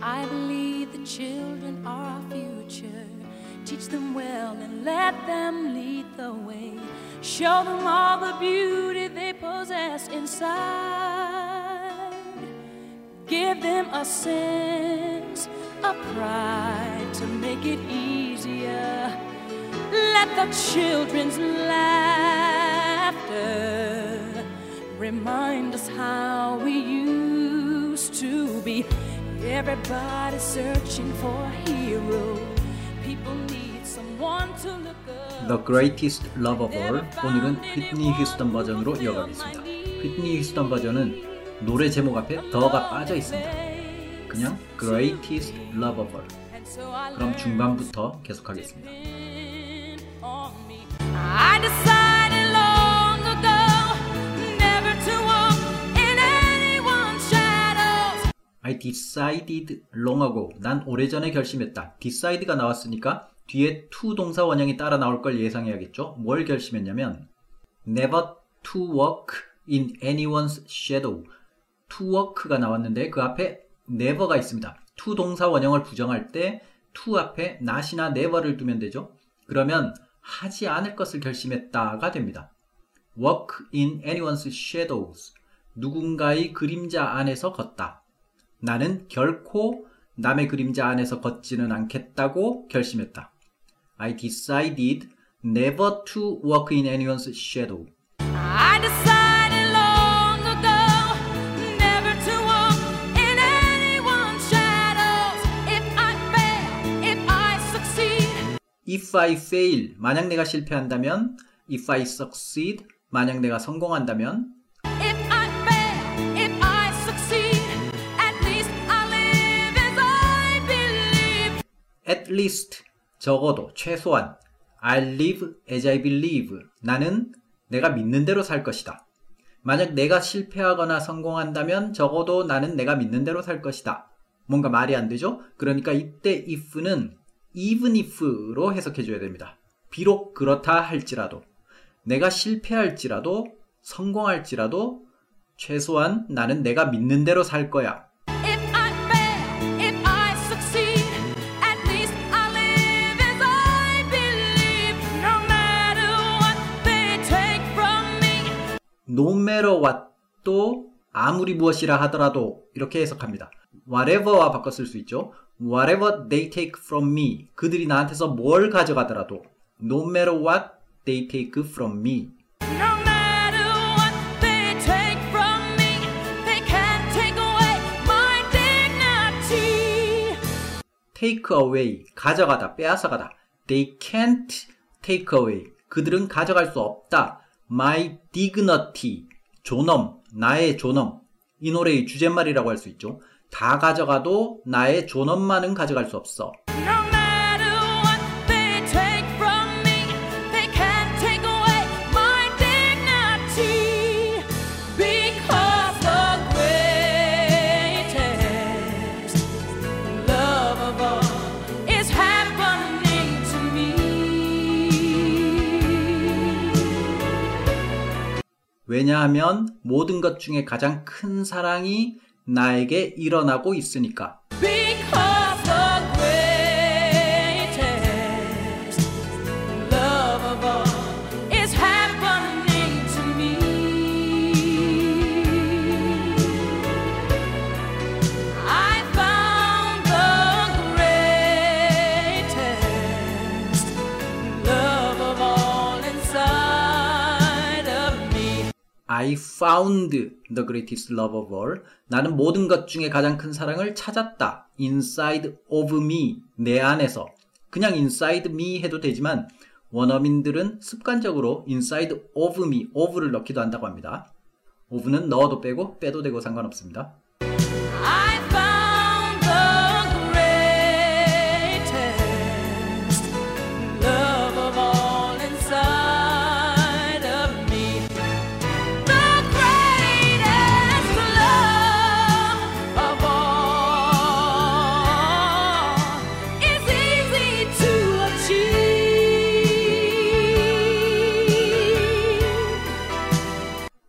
I believe the children are our future. Teach them well and let them lead the way. Show them all the beauty they possess inside. Give them a sense of pride to make it easier. Let the children's laughter remind us how we used to be. The Greatest Love of All 오늘은 휘트니 휴스턴 버전으로 이어가겠습니다. 휘트니 휴스턴 버전은 노래 제목 앞에 더가 빠져 있습니다. 그냥 Greatest Love of All And so I 그럼 중반부터 계속하겠습니다. I decided long ago. 난 오래전에 결심했다. decide가 나왔으니까 뒤에 to 동사 원형이 따라 나올 걸 예상해야겠죠. 뭘 결심했냐면 never to walk in anyone's shadow. to walk가 나왔는데 그 앞에 never가 있습니다. to 동사 원형을 부정할 때 to 앞에 not이나 never를 두면 되죠. 그러면 하지 않을 것을 결심했다가 됩니다. walk in anyone's shadows. 누군가의 그림자 안에서 걷다. 나는 결코 남의 그림자 안에서 걷지는 않겠다고 결심했다. I decided never to walk in anyone's shadow. I decided long ago never to walk in anyone's shadows. If I fail, if I succeed, If I fail, 만약 내가 실패한다면, if I succeed, 만약 내가 성공한다면, at least, 적어도, 최소한, I live as I believe. 나는 내가 믿는 대로 살 것이다. 만약 내가 실패하거나 성공한다면 적어도 나는 내가 믿는 대로 살 것이다. 뭔가 말이 안 되죠? 그러니까 이때 if는 even if로 해석해 줘야 됩니다. 비록 그렇다 할지라도, 내가 실패할지라도, 성공할지라도, 최소한 나는 내가 믿는 대로 살 거야. No matter what도 아무리 무엇이라 하더라도 이렇게 해석합니다. whatever와 바꿔 쓸 수 있죠. whatever they take from me 그들이 나한테서 뭘 가져가더라도 no matter what they take from me No matter what they take from me, they can't take away my dignity. take away 가져가다 빼앗아가다 they can't take away 그들은 가져갈 수 없다 my dignity 존엄 나의 존엄. 이 노래의 주제말이라고 할 수 있죠. 다 가져가도 나의 존엄만은 가져갈 수 없어 왜냐하면 모든 것 중에 가장 큰 사랑이 나에게 일어나고 있으니까. I found the greatest love of all. 나는 모든 것 중에 가장 큰 사랑을 찾았다. inside of me. 내 안에서. 그냥 inside me 해도 되지만 원어민들은 습관적으로 inside of me, of를 넣기도 한다고 합니다. of는 넣어도 빼고 빼도 되고 상관없습니다.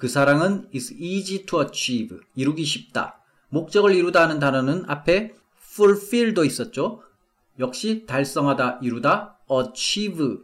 그 사랑은 is easy to achieve. 이루기 쉽다. 목적을 이루다 하는 단어는 앞에 fulfill도 있었죠. 역시 달성하다, 이루다, achieve.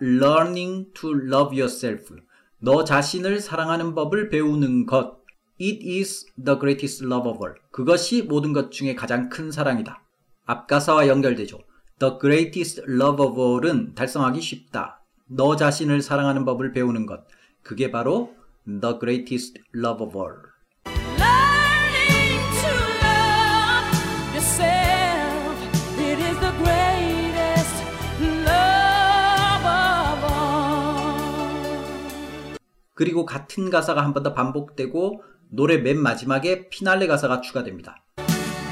Learning to love yourself. 너 자신을 사랑하는 법을 배우는 것. It is the greatest love of all. 그것이 모든 것 중에 가장 큰 사랑이다. 앞가사와 연결되죠. The greatest love of all은 달성하기 쉽다. 너 자신을 사랑하는 법을 배우는 것. 그게 바로 the greatest love of all. 그리고 같은 가사가 한 번 더 반복되고 노래 맨 마지막에 피날레 가사가 추가됩니다.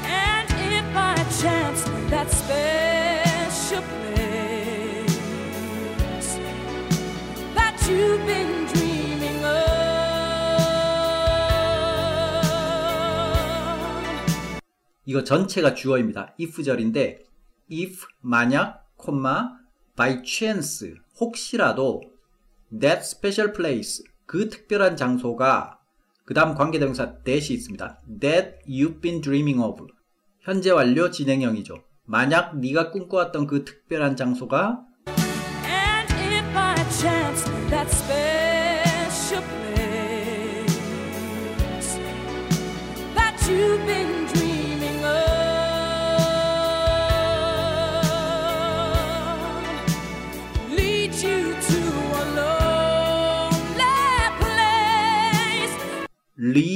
And if by chance that special place that you've been dreaming of. 이거 전체가 주어입니다. if절인데 if 만약 콤마 by chance 혹시라도 that special place 그 특별한 장소가 그 다음 관계대명사 that이 있습니다. that you've been dreaming of 현재 완료 진행형이죠. 만약 네가 꿈꿔왔던 그 특별한 장소가 And if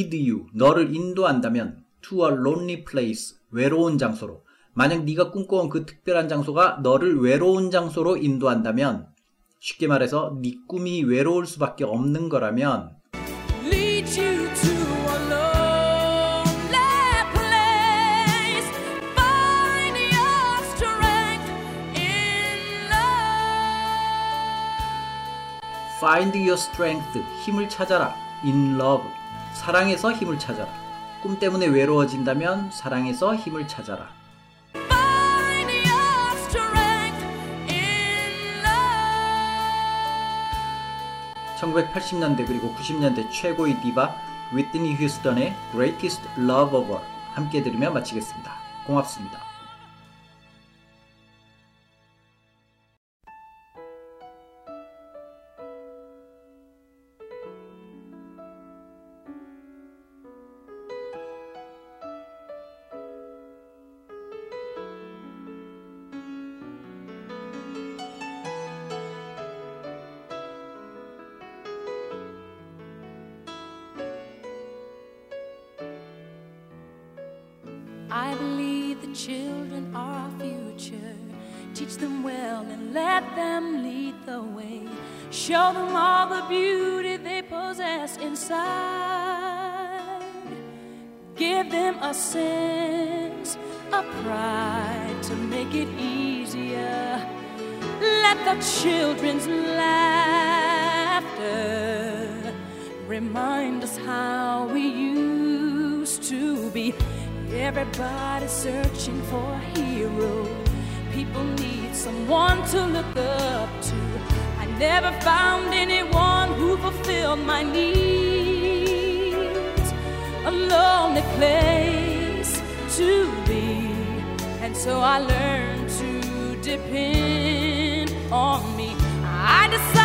lead you 너를 인도한다면 to a lonely place 외로운 장소로 만약 네가 꿈꿔온 그 특별한 장소가 너를 외로운 장소로 인도한다면 쉽게 말해서 네 꿈이 외로울 수밖에 없는 거라면 leads you to a lonely place. Find your strength in love. find your strength 힘을 찾아라 in love 사랑에서 힘을 찾아라 꿈 때문에 외로워진다면 사랑에서 힘을 찾아라 Find your strength in love. 1980년대 그리고 90년대 최고의 디바 위트니 휴스턴의 Greatest Love of All 함께 들으며 마치겠습니다. 고맙습니다. Children are our future. Teach them well and let them lead the way. Show them all the beauty they possess inside. Give them a sense of pride to make it easier. Let the children's laughter remind us how we used to be. Everybody searching for a hero. People need someone to look up to. I never found anyone who fulfilled my needs. A lonely place to be. And so I learned to depend on me. I decided